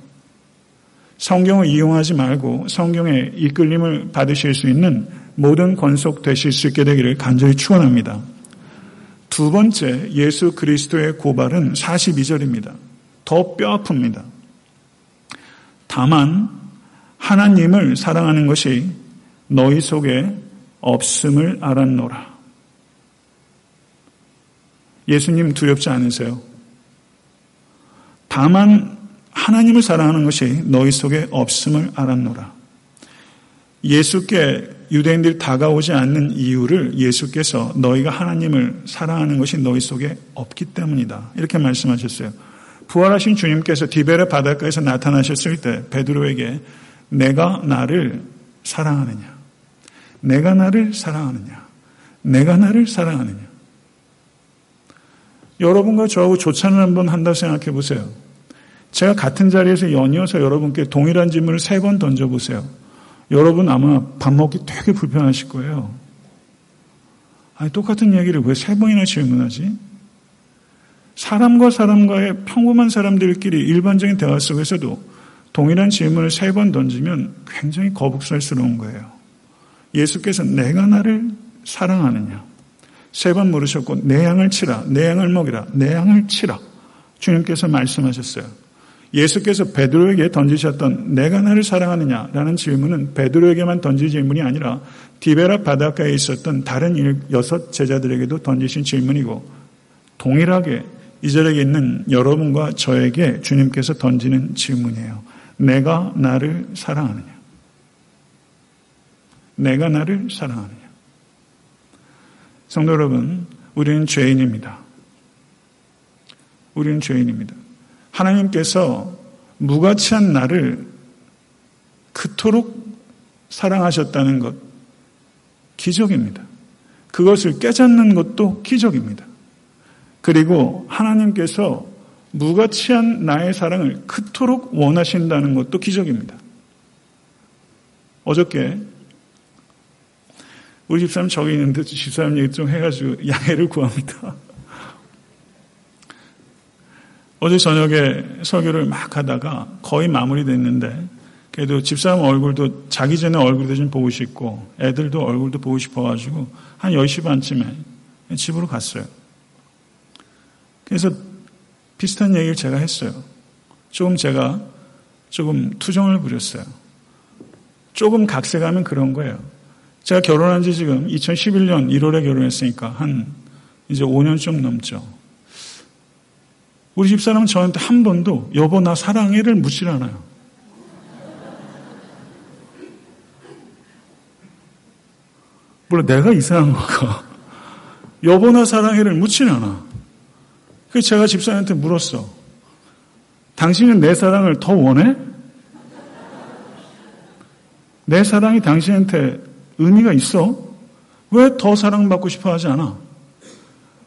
Speaker 1: 성경을 이용하지 말고 성경에 이끌림을 받으실 수 있는 모든 권속 되실 수 있게 되기를 간절히 축원합니다. 두 번째 예수 그리스도의 고발은 42절입니다. 더 뼈아픕니다. 다만 하나님을 사랑하는 것이 너희 속에 없음을 알았노라. 예수님 두렵지 않으세요? 다만 하나님을 사랑하는 것이 너희 속에 없음을 알았노라. 예수께 유대인들이 다가오지 않는 이유를 예수께서 너희가 하나님을 사랑하는 것이 너희 속에 없기 때문이다. 이렇게 말씀하셨어요. 부활하신 주님께서 디베르 바닷가에서 나타나셨을 때 베드로에게 내가 나를 사랑하느냐? 내가 나를 사랑하느냐? 내가 나를 사랑하느냐? 여러분과 저하고 조찬을 한번 한다 생각해 보세요. 제가 같은 자리에서 연이어서 여러분께 동일한 질문을 세 번 던져보세요. 여러분 아마 밥 먹기 되게 불편하실 거예요. 아니, 똑같은 얘기를 왜 세 번이나 질문하지? 사람과 사람과의 평범한 사람들끼리 일반적인 대화 속에서도 동일한 질문을 세 번 던지면 굉장히 거북살스러운 거예요. 예수께서 내가 나를 사랑하느냐? 세 번 물으셨고 내 양을 치라, 내 양을 먹이라, 내 양을 치라. 주님께서 말씀하셨어요. 예수께서 베드로에게 던지셨던 내가 나를 사랑하느냐라는 질문은 베드로에게만 던진 질문이 아니라 디베라 바닷가에 있었던 다른 여섯 제자들에게도 던지신 질문이고 동일하게 이 자리에 있는 여러분과 저에게 주님께서 던지는 질문이에요. 내가 나를 사랑하느냐? 내가 나를 사랑하느냐? 성도 여러분, 우리는 죄인입니다. 우리는 죄인입니다. 하나님께서 무가치한 나를 그토록 사랑하셨다는 것, 기적입니다. 그것을 깨닫는 것도 기적입니다. 그리고 하나님께서 무가치한 나의 사랑을 그토록 원하신다는 것도 기적입니다. 어저께 우리 집사람 저기 있는데 집사람 얘기 좀 해가지고 양해를 구합니다. 어제 저녁에 설교를 막 하다가 거의 마무리됐는데 그래도 집사람 얼굴도 자기 전에 얼굴도 좀 보고 싶고 애들도 얼굴도 보고 싶어가지고 한 10시 반쯤에 집으로 갔어요. 그래서 비슷한 얘기를 제가 했어요. 조금 제가 조금 투정을 부렸어요. 조금 각색하면 그런 거예요. 제가 결혼한 지 지금 2011년 1월에 결혼했으니까 한 이제 5년 좀 넘죠. 우리 집사람은 저한테 한 번도 여보 나 사랑해를 묻질 않아요. 물론 내가 이상한 거가 여보 나 사랑해를 묻진 않아. 그래서 제가 집사람한테 물었어. 당신은 내 사랑을 더 원해? 내 사랑이 당신한테 의미가 있어? 왜 더 사랑받고 싶어 하지 않아?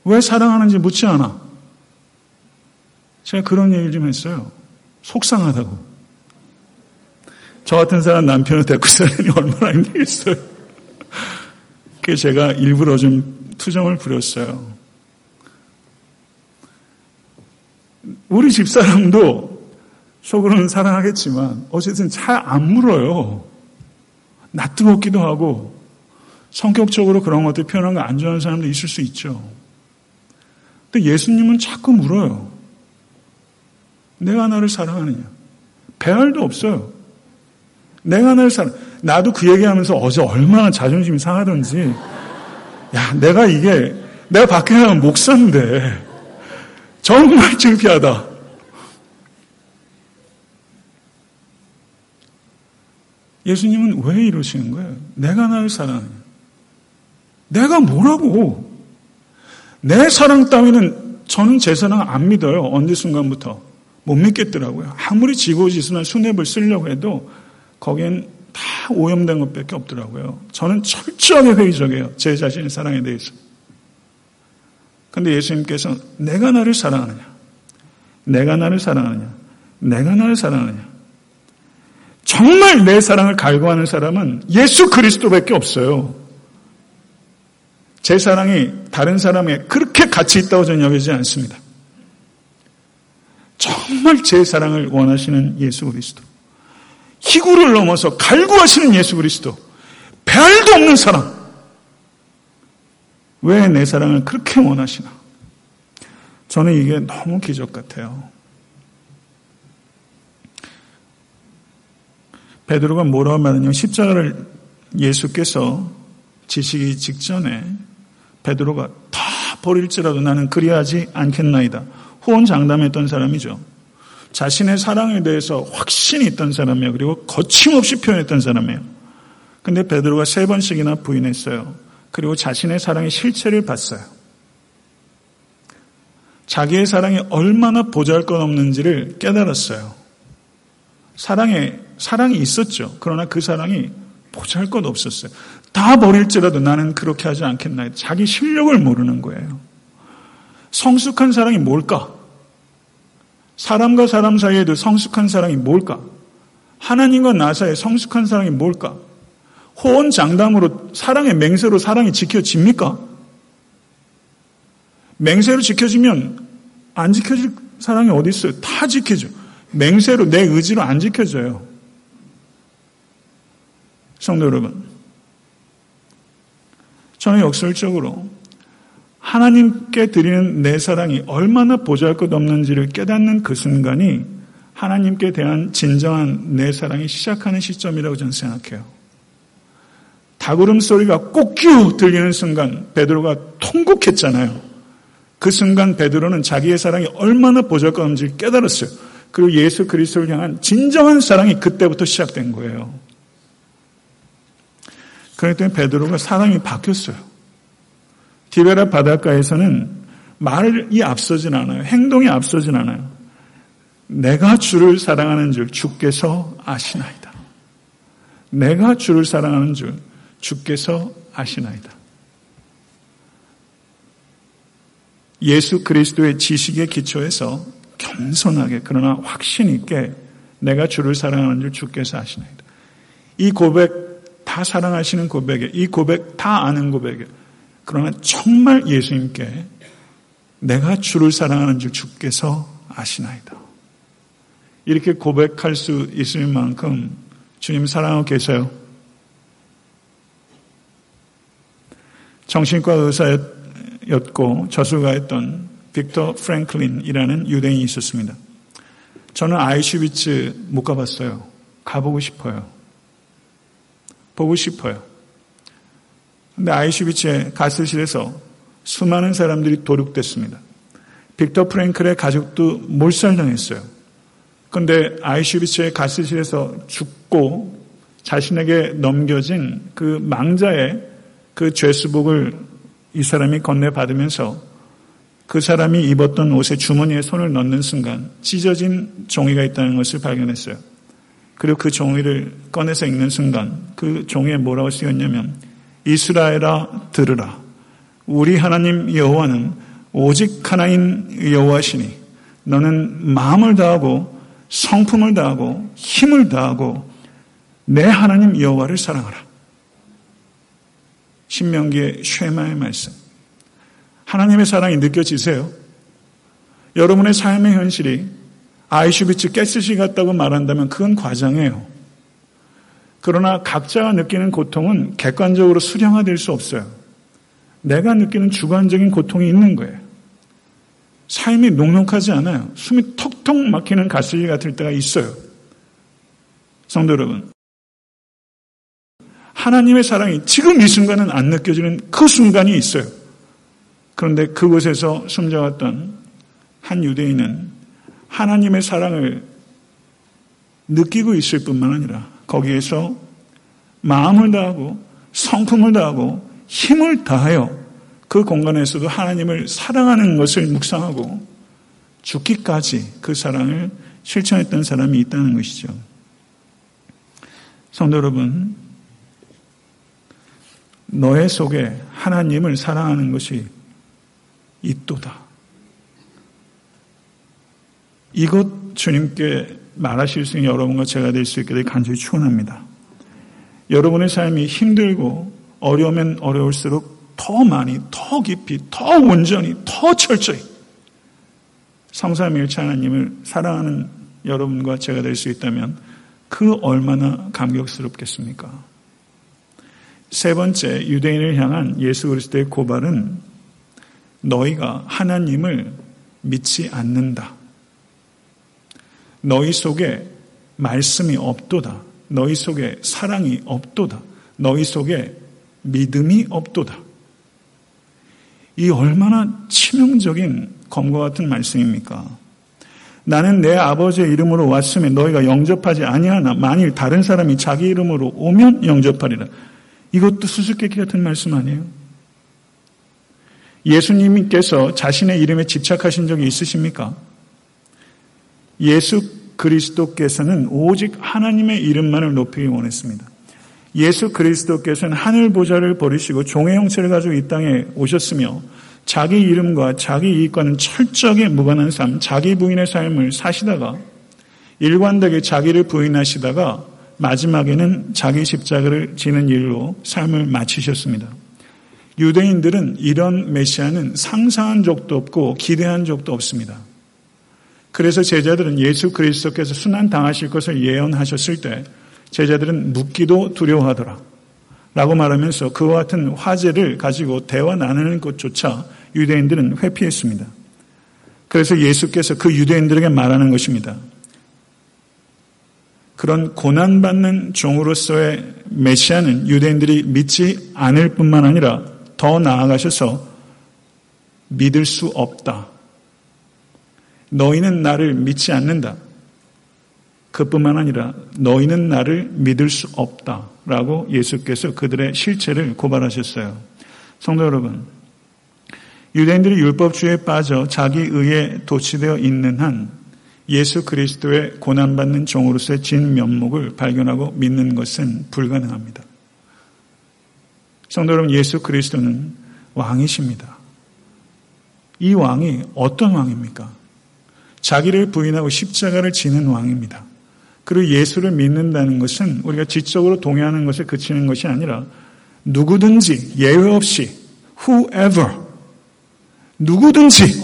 Speaker 1: 왜 사랑하는지 묻지 않아? 제가 그런 얘기를 좀 했어요. 속상하다고. 저 같은 사람 남편을 데리고 살려니 얼마나 힘들겠어요. 그래서 제가 일부러 좀 투정을 부렸어요. 우리 집사람도 속으로는 사랑하겠지만 어쨌든 잘 안 물어요. 낯뜨겁기도 하고 성격적으로 그런 것들 표현하는 거안 좋아하는 사람도 있을 수 있죠. 근데 예수님은 자꾸 물어요. 내가 나를 사랑하느냐? 배알도 없어요. 내가 나를 사랑. 나도 그 얘기하면서 어제 얼마나 자존심이 상하던지. 야, 내가 이게 내가 밖에 나가면 목사인데 정말 창피하다. 예수님은 왜 이러시는 거예요? 내가 나를 사랑하냐? 내가 뭐라고? 내 사랑 따위는 저는 제 사랑 안 믿어요. 어느 순간부터. 못 믿겠더라고요. 아무리 지고지순한 수뇌을 쓰려고 해도 거기엔 다 오염된 것밖에 없더라고요. 저는 철저하게 회의적이에요. 제 자신의 사랑에 대해서. 근데 예수님께서 내가 나를 사랑하느냐? 내가 나를 사랑하느냐? 내가 나를 사랑하느냐? 정말 내 사랑을 갈구하는 사람은 예수 그리스도밖에 없어요. 제 사랑이 다른 사람에 그렇게 가치 있다고 저는 여기지 않습니다. 정말 제 사랑을 원하시는 예수 그리스도. 희구를 넘어서 갈구하시는 예수 그리스도. 별도 없는 사랑. 왜 내 사랑을 그렇게 원하시나? 저는 이게 너무 기적 같아요. 베드로가 뭐라고 말하냐면 십자가를 예수께서 지시기 직전에 베드로가 다 버릴지라도 나는 그리하지 않겠나이다. 후원 장담했던 사람이죠. 자신의 사랑에 대해서 확신이 있던 사람이에요. 그리고 거침없이 표현했던 사람이에요. 근데 베드로가 세 번씩이나 부인했어요. 그리고 자신의 사랑의 실체를 봤어요. 자기의 사랑이 얼마나 보잘것없는지를 깨달았어요. 사랑에 사랑이 있었죠. 그러나 그 사랑이 보잘것 없었어요. 다 버릴지라도 나는 그렇게 하지 않겠나. 자기 실력을 모르는 거예요. 성숙한 사랑이 뭘까? 사람과 사람 사이에도 성숙한 사랑이 뭘까? 하나님과 나 사이에 성숙한 사랑이 뭘까? 호언 장담으로 사랑의 맹세로 사랑이 지켜집니까? 맹세로 지켜지면 안 지켜질 사랑이 어디 있어요? 다 지켜져. 맹세로 내 의지로 안 지켜져요. 성도 여러분, 저는 역설적으로 하나님께 드리는 내 사랑이 얼마나 보잘 것 없는지를 깨닫는 그 순간이 하나님께 대한 진정한 내 사랑이 시작하는 시점이라고 저는 생각해요. 다구름 소리가 꼭규 들리는 순간 베드로가 통곡했잖아요. 그 순간 베드로는 자기의 사랑이 얼마나 보잘것 없는지를 깨달았어요. 그리고 예수 그리스도를 향한 진정한 사랑이 그때부터 시작된 거예요. 그랬더니 베드로가 사랑이 바뀌었어요. 디베라 바닷가에서는 말이 앞서진 않아요. 행동이 앞서진 않아요. 내가 주를 사랑하는 줄 주께서 아시나이다. 내가 주를 사랑하는 줄 주께서 아시나이다. 예수 그리스도의 지식에 기초해서 겸손하게 그러나 확신 있게 내가 주를 사랑하는 줄 주께서 아시나이다. 이 고백 다 사랑하시는 고백에 이 고백 다 아는 고백에 그러나 정말 예수님께 내가 주를 사랑하는 줄 주께서 아시나이다. 이렇게 고백할 수 있을 만큼 주님 사랑하고 계세요. 정신과 의사였고 저술가였던 빅터 프랭클린이라는 유대인이 있었습니다. 저는 아이슈비츠 못 가봤어요. 가보고 싶어요. 보고 싶어요. 근데 아이슈비츠의 가스실에서 수많은 사람들이 도륙됐습니다. 빅터 프랭클의 가족도 몰살당했어요. 그런데 아이슈비츠의 가스실에서 죽고 자신에게 넘겨진 그 망자의 그 죄수복을 이 사람이 건네받으면서 그 사람이 입었던 옷에 주머니에 손을 넣는 순간 찢어진 종이가 있다는 것을 발견했어요. 그리고 그 종이를 꺼내서 읽는 순간 그 종이에 뭐라고 쓰였냐면 이스라엘아 들으라. 우리 하나님 여호와는 오직 하나인 여호와시니 너는 마음을 다하고 성품을 다하고 힘을 다하고 내 하나님 여호와를 사랑하라. 신명기의 쉐마의 말씀. 하나님의 사랑이 느껴지세요? 여러분의 삶의 현실이 아이슈비츠 가스시 같다고 말한다면 그건 과장이에요. 그러나 각자가 느끼는 고통은 객관적으로 수량화될 수 없어요. 내가 느끼는 주관적인 고통이 있는 거예요. 삶이 녹록하지 않아요. 숨이 턱턱 막히는 가스기 같을 때가 있어요. 성도 여러분. 하나님의 사랑이 지금 이 순간은 안 느껴지는 그 순간이 있어요. 그런데 그곳에서 숨져왔던 한 유대인은 하나님의 사랑을 느끼고 있을 뿐만 아니라 거기에서 마음을 다하고 성품을 다하고 힘을 다하여 그 공간에서도 하나님을 사랑하는 것을 묵상하고 죽기까지 그 사랑을 실천했던 사람이 있다는 것이죠. 성도 여러분, 너의 속에 하나님을 사랑하는 것이 있도다. 이것 주님께 말하실 수 있는 여러분과 제가 될 수 있게 되 간절히 축원합니다. 여러분의 삶이 힘들고 어려우면 어려울수록 더 많이, 더 깊이, 더 온전히, 더 철저히 성삼일체 하나님을 사랑하는 여러분과 제가 될 수 있다면 그 얼마나 감격스럽겠습니까? 세 번째 유대인을 향한 예수 그리스도의 고발은 너희가 하나님을 믿지 않는다. 너희 속에 말씀이 없도다. 너희 속에 사랑이 없도다. 너희 속에 믿음이 없도다. 이 얼마나 치명적인 검과 같은 말씀입니까? 나는 내 아버지의 이름으로 왔으면 너희가 영접하지 아니하나 만일 다른 사람이 자기 이름으로 오면 영접하리라. 이것도 수수께끼 같은 말씀 아니에요? 예수님께서 자신의 이름에 집착하신 적이 있으십니까? 예수 그리스도께서는 오직 하나님의 이름만을 높이기 원했습니다. 예수 그리스도께서는 하늘 보좌를 버리시고 종의 형체를 가지고 이 땅에 오셨으며 자기 이름과 자기 이익과는 철저하게 무관한 삶, 자기 부인의 삶을 사시다가 일관되게 자기를 부인하시다가 마지막에는 자기 십자가를 지는 일로 삶을 마치셨습니다. 유대인들은 이런 메시아는 상상한 적도 없고 기대한 적도 없습니다. 그래서 제자들은 예수 그리스도께서 순환 당하실 것을 예언하셨을 때 제자들은 묻기도 두려워하더라. 라고 말하면서 그와 같은 화제를 가지고 대화 나누는 것조차 유대인들은 회피했습니다. 그래서 예수께서 그 유대인들에게 말하는 것입니다. 그런 고난받는 종으로서의 메시아는 유대인들이 믿지 않을 뿐만 아니라 더 나아가셔서 믿을 수 없다. 너희는 나를 믿지 않는다. 그뿐만 아니라 너희는 나를 믿을 수 없다. 라고 예수께서 그들의 실체를 고발하셨어요. 성도 여러분, 유대인들이 율법주의에 빠져 자기 의에 도취되어 있는 한 예수 그리스도의 고난받는 종으로서의 진 면목을 발견하고 믿는 것은 불가능합니다. 성도 여러분, 예수 그리스도는 왕이십니다. 이 왕이 어떤 왕입니까? 자기를 부인하고 십자가를 지는 왕입니다. 그리고 예수를 믿는다는 것은 우리가 지적으로 동의하는 것에 그치는 것이 아니라 누구든지 예외 없이 whoever 누구든지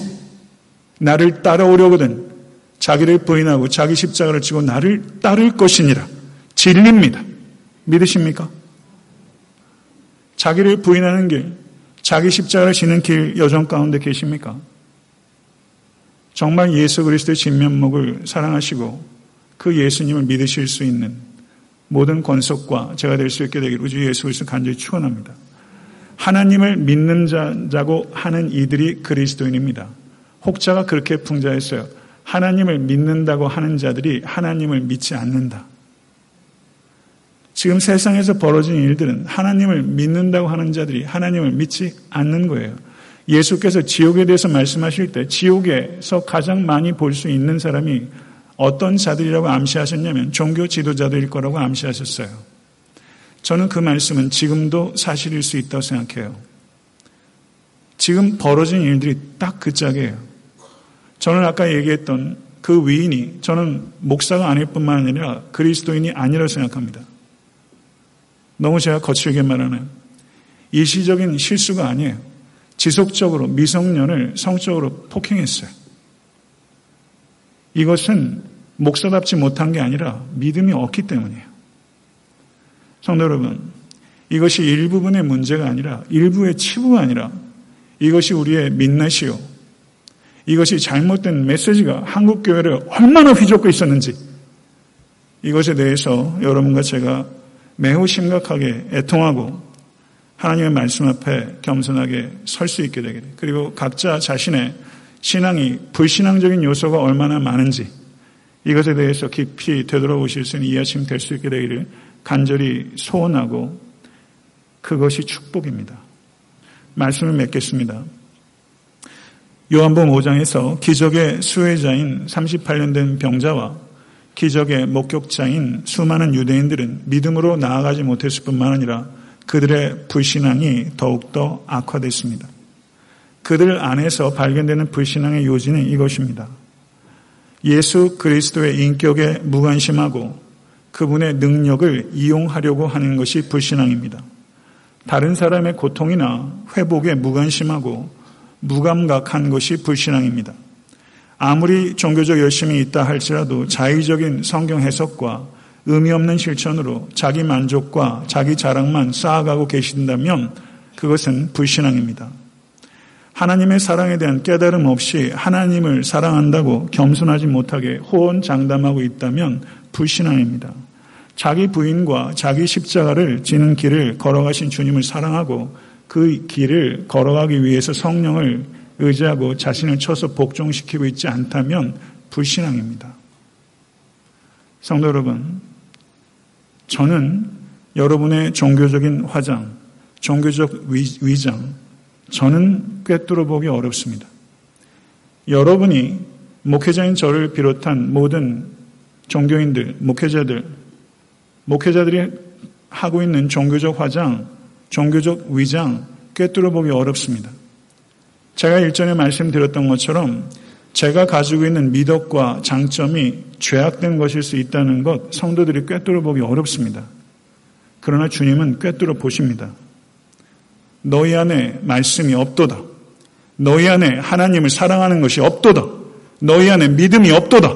Speaker 1: 나를 따라오려거든 자기를 부인하고 자기 십자가를 지고 나를 따를 것이니라 진리입니다. 믿으십니까? 자기를 부인하는 길, 자기 십자가를 지는 길 여정 가운데 계십니까? 정말 예수 그리스도의 진면목을 사랑하시고 그 예수님을 믿으실 수 있는 모든 권속과 제가 될 수 있게 되기를 우주 예수 그리스도 간절히 축원합니다. 하나님을 믿는 자고 하는 이들이 그리스도인입니다. 혹자가 그렇게 풍자했어요. 하나님을 믿는다고 하는 자들이 하나님을 믿지 않는다. 지금 세상에서 벌어진 일들은 하나님을 믿는다고 하는 자들이 하나님을 믿지 않는 거예요. 예수께서 지옥에 대해서 말씀하실 때 지옥에서 가장 많이 볼 수 있는 사람이 어떤 자들이라고 암시하셨냐면 종교 지도자들일 거라고 암시하셨어요. 저는 그 말씀은 지금도 사실일 수 있다고 생각해요. 지금 벌어진 일들이 딱 그 짝이에요. 저는 아까 얘기했던 그 위인이 저는 목사가 아닐 뿐만 아니라 그리스도인이 아니라고 생각합니다. 너무 제가 거칠게 말하는 일시적인 실수가 아니에요. 지속적으로 미성년을 성적으로 폭행했어요. 이것은 목사답지 못한 게 아니라 믿음이 없기 때문이에요. 성도 여러분, 이것이 일부분의 문제가 아니라 일부의 치부가 아니라 이것이 우리의 민낯이요. 이것이 잘못된 메시지가 한국 교회를 얼마나 휘젓고 있었는지 이것에 대해서 여러분과 제가 매우 심각하게 애통하고 하나님의 말씀 앞에 겸손하게 설 수 있게 되게 돼. 그리고 각자 자신의 신앙이 불신앙적인 요소가 얼마나 많은지 이것에 대해서 깊이 되돌아보실 수 있는 이해심 될 수 있게 되기를 간절히 소원하고 그것이 축복입니다. 말씀을 맺겠습니다. 요한복음 5장에서 기적의 수혜자인 38년 된 병자와 기적의 목격자인 수많은 유대인들은 믿음으로 나아가지 못했을 뿐만 아니라 그들의 불신앙이 더욱더 악화됐습니다. 그들 안에서 발견되는 불신앙의 요지는 이것입니다. 예수 그리스도의 인격에 무관심하고 그분의 능력을 이용하려고 하는 것이 불신앙입니다. 다른 사람의 고통이나 회복에 무관심하고 무감각한 것이 불신앙입니다. 아무리 종교적 열심이 있다 할지라도 자의적인 성경 해석과 의미 없는 실천으로 자기 만족과 자기 자랑만 쌓아가고 계신다면 그것은 불신앙입니다. 하나님의 사랑에 대한 깨달음 없이 하나님을 사랑한다고 겸손하지 못하게 호언장담하고 있다면 불신앙입니다. 자기 부인과 자기 십자가를 지는 길을 걸어가신 주님을 사랑하고 그 길을 걸어가기 위해서 성령을 의지하고 자신을 쳐서 복종시키고 있지 않다면 불신앙입니다. 성도 여러분, 저는 여러분의 종교적인 화장, 종교적 위장, 저는 꿰뚫어 보기 어렵습니다. 여러분이 목회자인 저를 비롯한 모든 종교인들, 목회자들, 목회자들이 하고 있는 종교적 화장, 종교적 위장 꿰뚫어 보기 어렵습니다. 제가 일전에 말씀드렸던 것처럼 제가 가지고 있는 미덕과 장점이 죄악된 것일 수 있다는 것 성도들이 꿰뚫어 보기 어렵습니다. 그러나 주님은 꿰뚫어 보십니다. 너희 안에 말씀이 없도다. 너희 안에 하나님을 사랑하는 것이 없도다. 너희 안에 믿음이 없도다.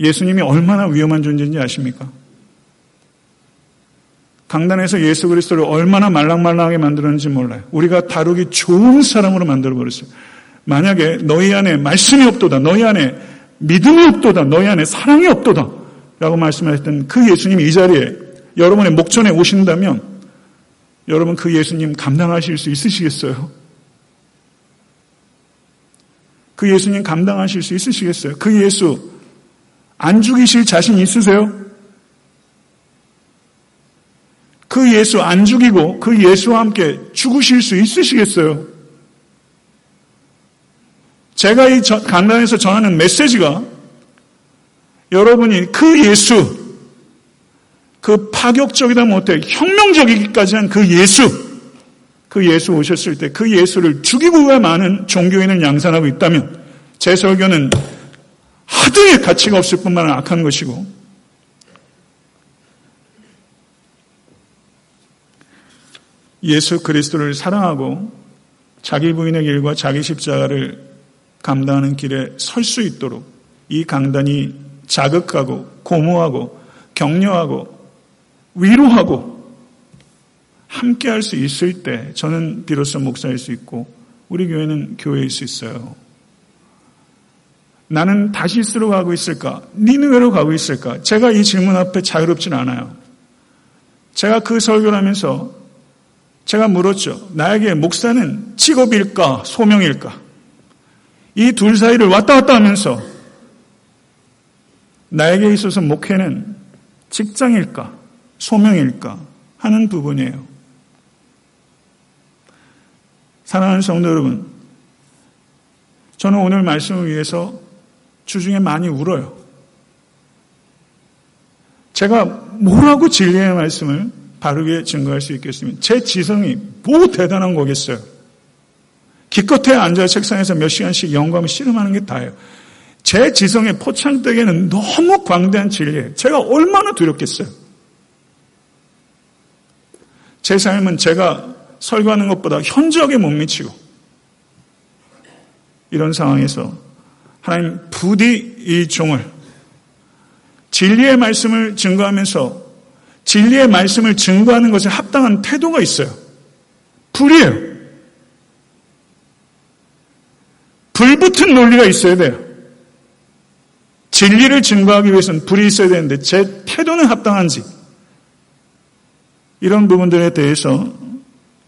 Speaker 1: 예수님이 얼마나 위험한 존재인지 아십니까? 강단에서 예수 그리스도를 얼마나 말랑말랑하게 만들었는지 몰라요. 우리가 다루기 좋은 사람으로 만들어 버렸어요. 만약에 너희 안에 말씀이 없도다. 너희 안에 믿음이 없도다. 너희 안에 사랑이 없도다. 라고 말씀하셨던 그 예수님이 이 자리에 여러분의 목전에 오신다면 여러분 그 예수님 감당하실 수 있으시겠어요? 그 예수님 감당하실 수 있으시겠어요? 그 예수 안 죽이실 자신 있으세요? 그 예수 안 죽이고 그 예수와 함께 죽으실 수 있으시겠어요? 제가 이 강단에서 전하는 메시지가 여러분이 그 예수, 그 파격적이다 못해 혁명적이기까지 한 그 예수, 그 예수 오셨을 때 그 예수를 죽이고 왜 많은 종교인을 양산하고 있다면 제 설교는 하등의 가치가 없을 뿐만 아니라 악한 것이고 예수 그리스도를 사랑하고 자기 부인의 길과 자기 십자가를 감당하는 길에 설 수 있도록 이 강단이 자극하고 고무하고 격려하고 위로하고 함께 할 수 있을 때 저는 비로소 목사일 수 있고 우리 교회는 교회일 수 있어요. 나는 다시스로 가고 있을까? 니느웨로 가고 있을까? 제가 이 질문 앞에 자유롭진 않아요. 제가 그 설교를 하면서 제가 물었죠. 나에게 목사는 직업일까? 소명일까? 이 둘 사이를 왔다 갔다 하면서 나에게 있어서 목회는 직장일까? 소명일까 하는 부분이에요. 사랑하는 성도 여러분, 저는 오늘 말씀을 위해서 주중에 많이 울어요. 제가 뭐라고 진리의 말씀을 바르게 증거할 수 있겠습니까? 제 지성이 뭐 대단한 거겠어요. 기껏해 앉아 책상에서 몇 시간씩 영감을 씨름하는 게 다예요. 제 지성의 포창대에는 너무 광대한 진리예요. 제가 얼마나 두렵겠어요. 제 삶은 제가 설교하는 것보다 현저하게 못 미치고 이런 상황에서 하나님 부디 이 종을 진리의 말씀을 증거하면서 진리의 말씀을 증거하는 것에 합당한 태도가 있어요. 불이에요. 불붙은 논리가 있어야 돼요. 진리를 증거하기 위해서는 불이 있어야 되는데 제 태도는 합당한지 이런 부분들에 대해서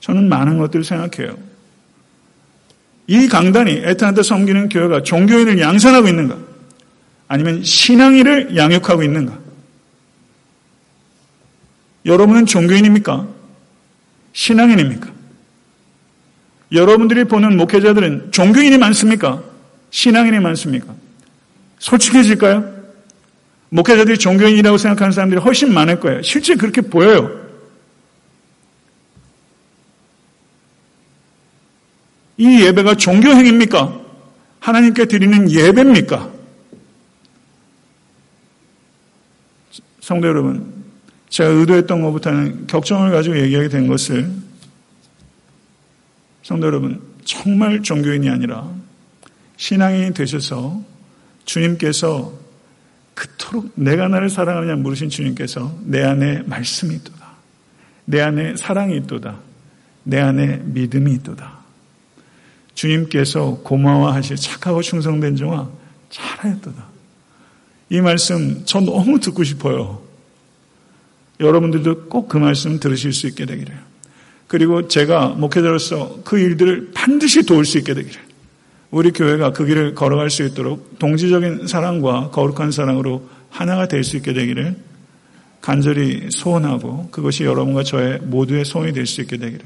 Speaker 1: 저는 많은 것들을 생각해요. 이 강단이 에탄한테 섬기는 교회가 종교인을 양산하고 있는가? 아니면 신앙인을 양육하고 있는가? 여러분은 종교인입니까? 신앙인입니까? 여러분들이 보는 목회자들은 종교인이 많습니까? 신앙인이 많습니까? 솔직해질까요? 목회자들이 종교인이라고 생각하는 사람들이 훨씬 많을 거예요. 실제 그렇게 보여요. 이 예배가 종교 행입니까? 하나님께 드리는 예배입니까? 성도 여러분, 제가 의도했던 것보다는 격정을 가지고 얘기하게 된 것을 성도 여러분, 정말 종교인이 아니라 신앙인이 되셔서 주님께서 그토록 내가 나를 사랑하느냐 물으신 주님께서 내 안에 말씀이 있도다. 내 안에 사랑이 있도다. 내 안에 믿음이 있도다. 주님께서 고마워하실 착하고 충성된 종아 잘하였도다. 이 말씀 저 너무 듣고 싶어요. 여러분들도 꼭 그 말씀 들으실 수 있게 되기를. 그리고 제가 목회자로서 그 일들을 반드시 도울 수 있게 되기를. 우리 교회가 그 길을 걸어갈 수 있도록 동지적인 사랑과 거룩한 사랑으로 하나가 될 수 있게 되기를 간절히 소원하고 그것이 여러분과 저의 모두의 소원이 될 수 있게 되기를.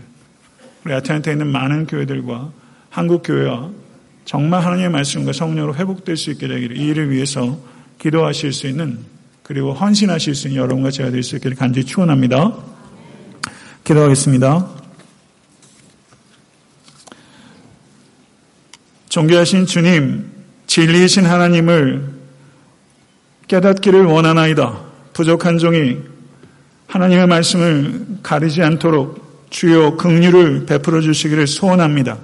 Speaker 1: 우리 아틀란타에 있는 많은 교회들과 한국 교회와 정말 하나님의 말씀과 성령으로 회복될 수 있게 되기를 이 일을 위해서 기도하실 수 있는 그리고 헌신하실 수 있는 여러분과 제가 될 수 있기를 간절히 축원합니다. 기도하겠습니다. 존귀하신 주님, 진리이신 하나님을 깨닫기를 원하나이다. 부족한 종이 하나님의 말씀을 가리지 않도록 주요 긍휼을 베풀어 주시기를 소원합니다.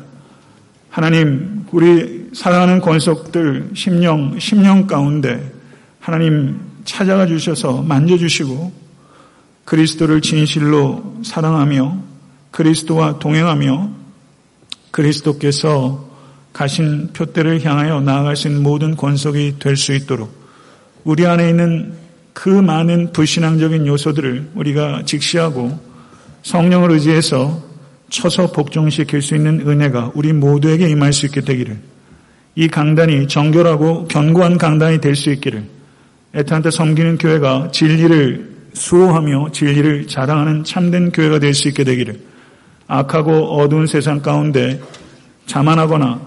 Speaker 1: 하나님, 우리 사랑하는 권속들 심령, 심령 가운데 하나님 찾아가 주셔서 만져 주시고 그리스도를 진실로 사랑하며 그리스도와 동행하며 그리스도께서 가신 표대를 향하여 있는 모든 권속이 될 수 있도록 우리 안에 있는 그 많은 불신앙적인 요소들을 우리가 직시하고 성령을 의지해서 쳐서 복종시킬 수 있는 은혜가 우리 모두에게 임할 수 있게 되기를 이 강단이 정결하고 견고한 강단이 될 수 있기를 애타한테 섬기는 교회가 진리를 수호하며 진리를 자랑하는 참된 교회가 될 수 있게 되기를 악하고 어두운 세상 가운데 자만하거나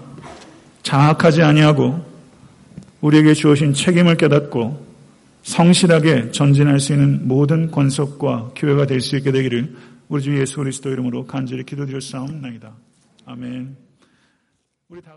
Speaker 1: 장악하지 아니하고 우리에게 주어진 책임을 깨닫고 성실하게 전진할 수 있는 모든 권속과 교회가 될 수 있게 되기를 우리 주 예수 그리스도 이름으로 간절히 기도드렸사옵나이다. 아멘. 우리 다